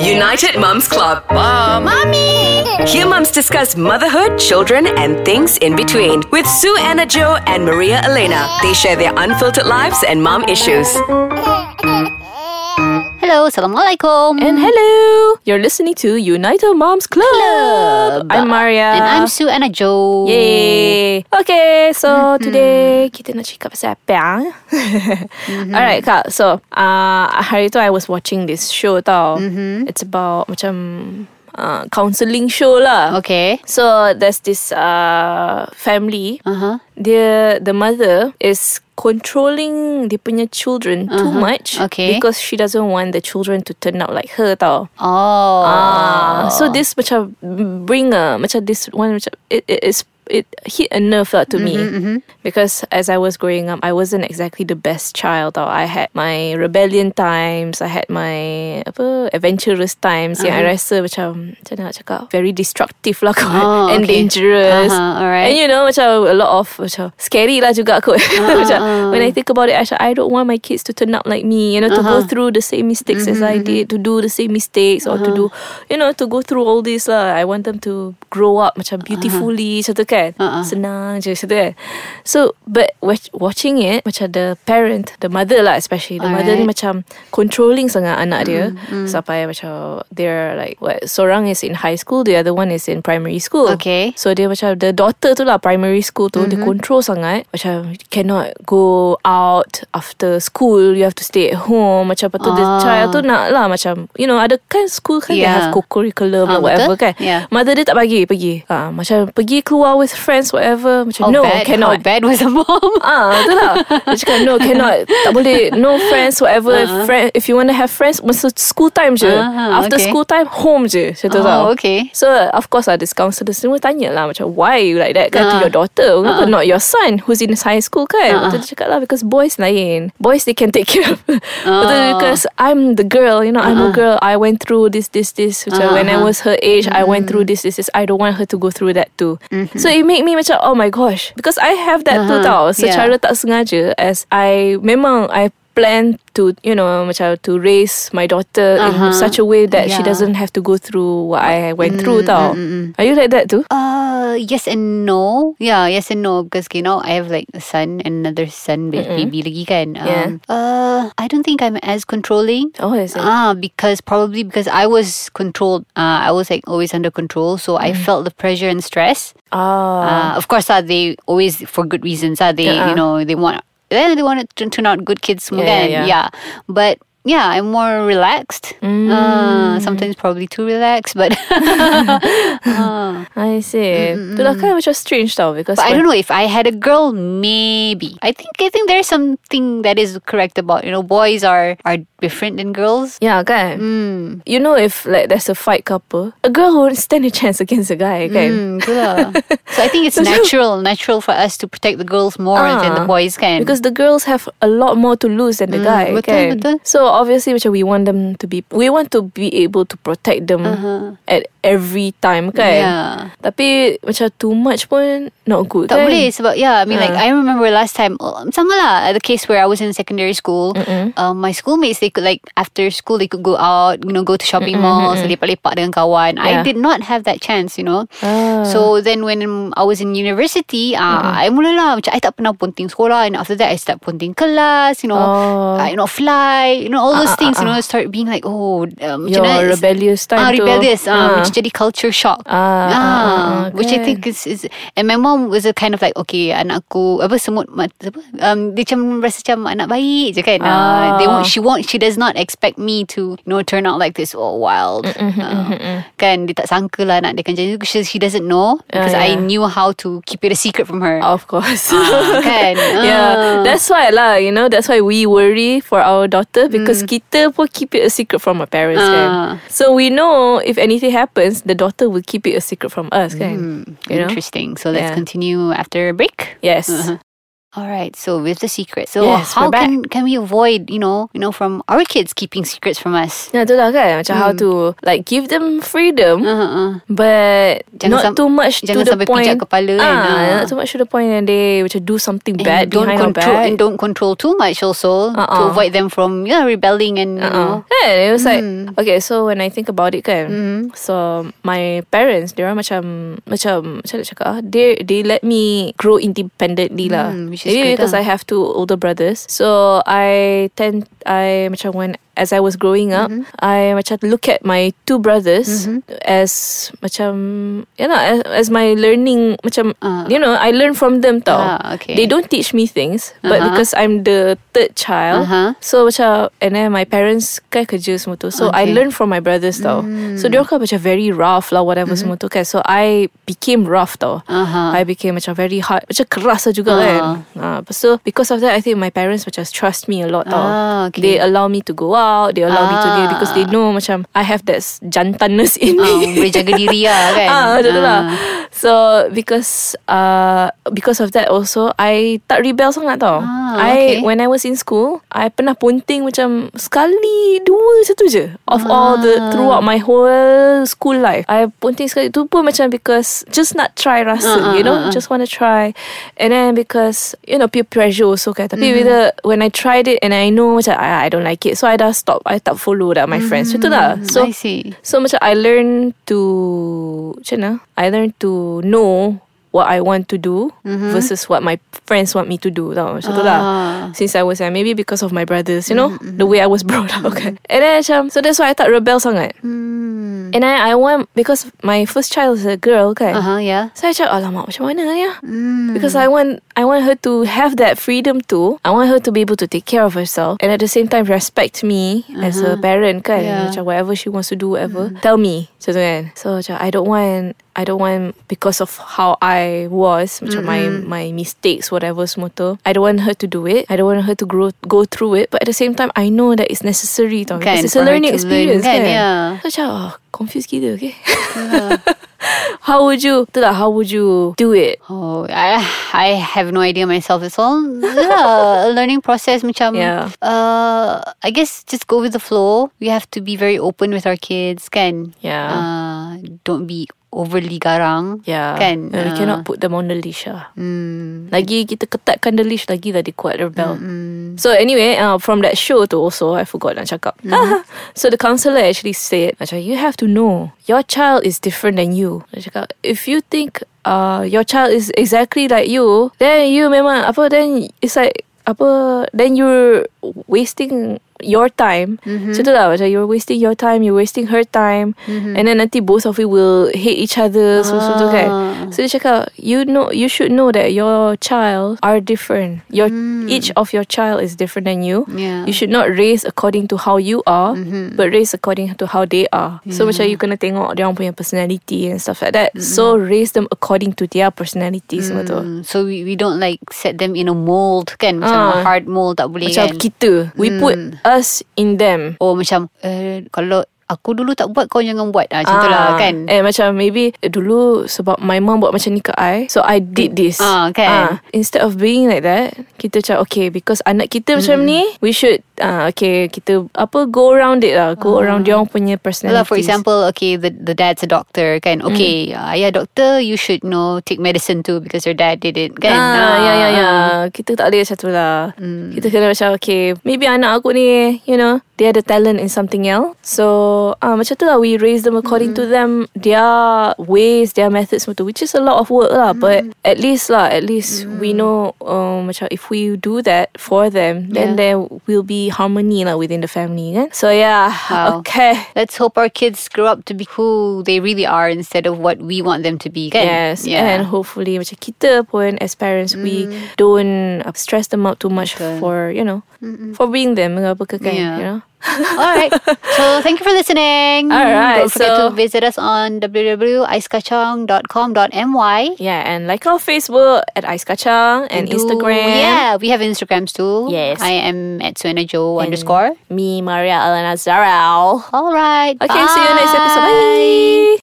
United Mums Club. Mom. Mommy! Here mums discuss motherhood, children, and things in between. With Sue Anna Joe and Maria Elena. They share their unfiltered lives and mom issues. Hello, Assalamualaikum. And hello. You're listening to United Moms Club. Club. I'm Maria. And I'm Sue Anna Joe. Yay. Okay, so today kita nak cakap pasal apa? ah? Alright, Kak. So, uh, hari tu I was watching this show tau. It's about macam uh, counselling show lah. Okay. So there's this uh, family. Uh-huh. Dia the mother is controlling dia punya children too much Okay. because she doesn't want the children to turn out like her tau. Oh. Ah, so this macam bring a macam this one macam it, it is it hit a nerve lah to me mm-hmm, mm-hmm. because as I was growing up, I wasn't exactly the best child. Tau. I had my rebellion times, I had my apa adventurous times yang uh-huh. I rasa macam macam nak cakap very destructive lah kot Oh, and okay. dangerous. Uh-huh, alright. And you know macam a lot of macam scary lah juga kot. Uh-huh. macam when I think about it, I, I don't want my kids to turn out like me. You know to go uh-huh. through the same mistakes mm-hmm, as I did, to do the same mistakes or to do you know to go through all this lah. I want them to grow up macam beautifully macam tu kan. Senang je macam tu kan. So but watch, watching it macam the parent, the mother lah especially the mother ni Alright. macam controlling sangat anak dia sampai macam they're like what seorang is in high school, the other one is in primary school. Okay. So dia macam the daughter tu lah primary school tu dia control sangat macam cannot go out after school you have to stay at home macam lepas tu the Ah. child tu nak lah macam you know ada kan school kan they Yeah. have co-curriculum or whatever betul. kan Yeah. mother dia tak bagi pergi ah macam pergi keluar with friends whatever macam How no bad, cannot How bad was the mom? Ah, tu lah. Dia cakap no cannot, tak boleh, no friends whatever. Uh-huh. Friend, if you want to have friends, masa school time je. Ah, After okay. school time, home je. Macam tu Oh, tau. okay. So of course lah, this counsellor semua tanya lah macam why you like that kan to Ah. your daughter, kenapa not your son who's in high school kan? Lepas tu dia cakap lah because boys lain, boys they can take care of. Lepas tu Oh. because I'm the girl, you know, I'm a girl. I went through this, this, this. Macam when I Uh-huh. was her age, I went through this, this, this. I don't want her to go through that too. So it made me macam oh my gosh, because I have that too tau. Uh-huh. Secara Yeah. tak sengaja as I memang I plan to you know macam to raise my daughter in Uh-huh. such a way that she Yeah. doesn't have to go through what I went through tau. Are you like that too? Uh, yes and no. Yeah, yes and no. Because, you know, I have like a son and another son, ba- baby lagi kan. Um, Yeah. Uh, I don't think I'm as controlling. Oh, is it? Ah, because probably because I was controlled. Uh, I was like always under control, so I felt the pressure and stress. Ah. Uh, of course, uh, they always for good reasons. Uh, they Uh-uh. you know they want eh, they want to turn out good kids. semua Yeah, yeah, yeah. But yeah, I'm more relaxed. Uh, sometimes probably too relaxed, but uh, I see. Itulah kan macam strange though, because but I don't know if I had a girl, maybe. I think I think there's something that is correct about you know boys are are different than girls. Yeah, kan? Hmm. You know if like there's a fight couple, a girl won't stand a chance against a guy, kan? Mm, so I think it's natural, natural for us to protect the girls more than the Ah, boys can. Because the girls have a lot more to lose than the guy, betul, kan? betul. So obviously macam we want them to be, we want to be able to protect them uh-huh. at every time, kan? Yeah. Tapi macam too much pun not good, Tak kan? boleh sebab yeah, I mean like Ah. I remember last time uh, sama lah the case where I was in secondary school. Um, my schoolmates they could like after school they could go out, you know, go to shopping malls, lepak-lepak dengan kawan. I did not have that chance, you know. Ah. So then when I was in university, uh, I mulalah macam I tak pernah ponting sekolah and after that I start ponting kelas, you know, Oh. uh, you know fly, you know all those ah, things, ah, you know, start being like oh, um, Your rebellious time ah, tu. rebellious, ah, Ah. Jadi culture shock. Ah, ah, ah, ah, which I think is, is and my mom was a kind of like okay anakku apa semut mat, apa um dia macam rasa macam anak baik je kan uh, they Ah. won't she won't she does not expect me to you know turn out like this oh wild uh, kan dia tak sangka lah anak dia kan jadi she, she doesn't know because Ah, I knew how to keep it a secret from her Of course. Ah, kan Yeah, Ah. that's why lah. You know, that's why we worry for our daughter because kita pun keep it a secret from our parents, Ah. kan. So we know if anything happens, the daughter will keep it a secret from us, kan. You know? interesting so let's Yeah. continue after a break Yes. Uh-huh. All right. So with the secret. So Yes, how can can we avoid, you know, you know, from our kids keeping secrets from us? Nah, tu lah kan Macam how to Like give them freedom Uh, uh. But Jangan Not sam- too much jangan to the sampai point pijak kepala ah, Ah. Not too much to the point And they Macam do something And bad don't Behind our control back and don't control too much also to Uh-uh. avoid them from yeah rebelling and you know. Uh-uh. It was like Hmm. Okay so when I think about it kan So my parents Dia orang macam Macam Macam nak cakap ah, They they let me Grow independently lah Hmm, which Maybe because. I have two older brothers So I tend I macam when As I was growing up Mm-hmm. I macam look at my two brothers As Macam You know as, as my learning Macam Ah. You know I learn from them tau Ah, okay. They don't teach me things But Uh-huh. because I'm the third child Uh-huh. So macam And then my parents Kan kerja semua tu So I Okay. learn from my brothers tau So dia kan macam very rough lah Whatever semua tu kan So I became rough tau Uh-huh. I became macam very hard Macam keras juga Ah. kan uh, So because of that I think my parents macam trust me a lot tau Ah, okay. They allow me to go out They allow me to do Ah. Because they know macam I have that jantanness in Ah, me boleh jaga diri lah kan. Ah, macam tu lah. Ah. So because uh because of that also I tak rebel sangat tau. Ah, I okay. when I was in school, I pernah ponting macam sekali dua satu je of all the Ah. throughout my whole school life. I ponting sekali tu pun macam because just nak try rasa, Ah, ah, you know, ah, ah. just want to try. And then because you know peer pressure also kan. Tapi Mm-hmm. bila when I tried it and I know macam I, I don't like it, so I dah stop. I tak follow that my friends. Macam tu lah. So Mm-hmm. I see. So macam I learn to Macam mana I learn to know What I want to do Versus what my friends want me to do tau Macam tu lah Ah. Since I was young Maybe because of my brothers You know The way I was brought up kan And then macam So that's why I tak rebel sangat Hmm. And I, I want Because my first child is a girl kan Uh-huh, yeah. So I cakap Alamak macam mana ya Hmm. Because I want I want her to have that freedom too. I want her to be able to take care of herself and at the same time respect me as a parent kan. Yeah. Macam whatever she wants to do whatever. Tell me. Kan. So macam I don't want I don't want because of how I was macam my my mistakes whatever semua tu. I don't want her to do it. I don't want her to grow go through it. But at the same time I know that it's necessary tau. Kan, Because it's a learning to learn, experience kan, kan. yeah. So macam oh, confused gila okay. how would you tu lah, how would you do it? Oh, I I have no idea myself. It's all yeah, a learning process. Macam, Yeah. uh, I guess just go with the flow. We have to be very open with our kids, kan? Yeah. Uh, don't be overly garang. Yeah. Kan? Uh, we Ah. cannot put them on the leash lah. Hmm. Lagi kita ketatkan the leash lagi lah dia kuat rebel. So anyway, uh, from that show tu also I forgot nak cakap. so the counselor actually said, macam you have to know your child is different than you. Dia cakap, if you think uh, your child is exactly like you, then you memang apa then it's like apa then you're wasting your time. Mm-hmm. Macam tu lah macam you're wasting your time, you're wasting her time. And then nanti both of you will hate each other. So, so tu kan. Ah. So dia cakap you know you should know that your child are different. Your each of your child is different than you. Yeah. You should not raise according to how you are, but raise according to how they are. So macam you kena tengok dia orang punya personality and stuff like that. So raise them according to their personality semua tu. Mm, so we, we don't like set them in a mold kan macam Ah. hard mold tak boleh Macam kan kita, we put us in them. oh macam uh, kalau aku dulu tak buat kau jangan buat ah, macam tu lah kan Eh macam maybe eh, Dulu sebab my mom buat macam ni ke I So I did this Ah, kan? Instead of being like that Kita macam okay Because anak kita macam ni We should uh, Okay kita Apa go around it lah Go around dia orang punya personality Lah, for example, okay, the the dad's a doctor, kan? Mm. Okay, uh, ayah doctor, you should know take medicine too because your dad did it, kan? Ah, ya ya ya. ah. Kita tak boleh macam tu lah. Hmm. Kita kena macam okay, maybe anak aku ni, you know, they ada talent in something else. So, ah macam tu lah we raise them according Hmm. to them their ways, their methods semua tu, which is a lot of work lah. But Hmm. at least lah, at least we know um, macam if we do that for them, then Yeah. there will be harmony lah within the family kan. So yeah, Wow. okay. Let's hope our kids grow up to be who they really are instead of what we want them to be, kan? Yes, yeah. and hopefully macam kita pun as parents we don't uh, stress them out too much Betul. for you know for being them apa kan Yeah. you know. All right. So thank you for listening. All right, Don't forget so- to visit us on www.aiskachang.com.my. Yeah, and like our Facebook at Ice and Do- Instagram. Yeah, we have Instagrams too. Yes. I am at Suena Joe And underscore. Me, Maria Alana Zarao. All right. Okay, see you in the next episode. Bye.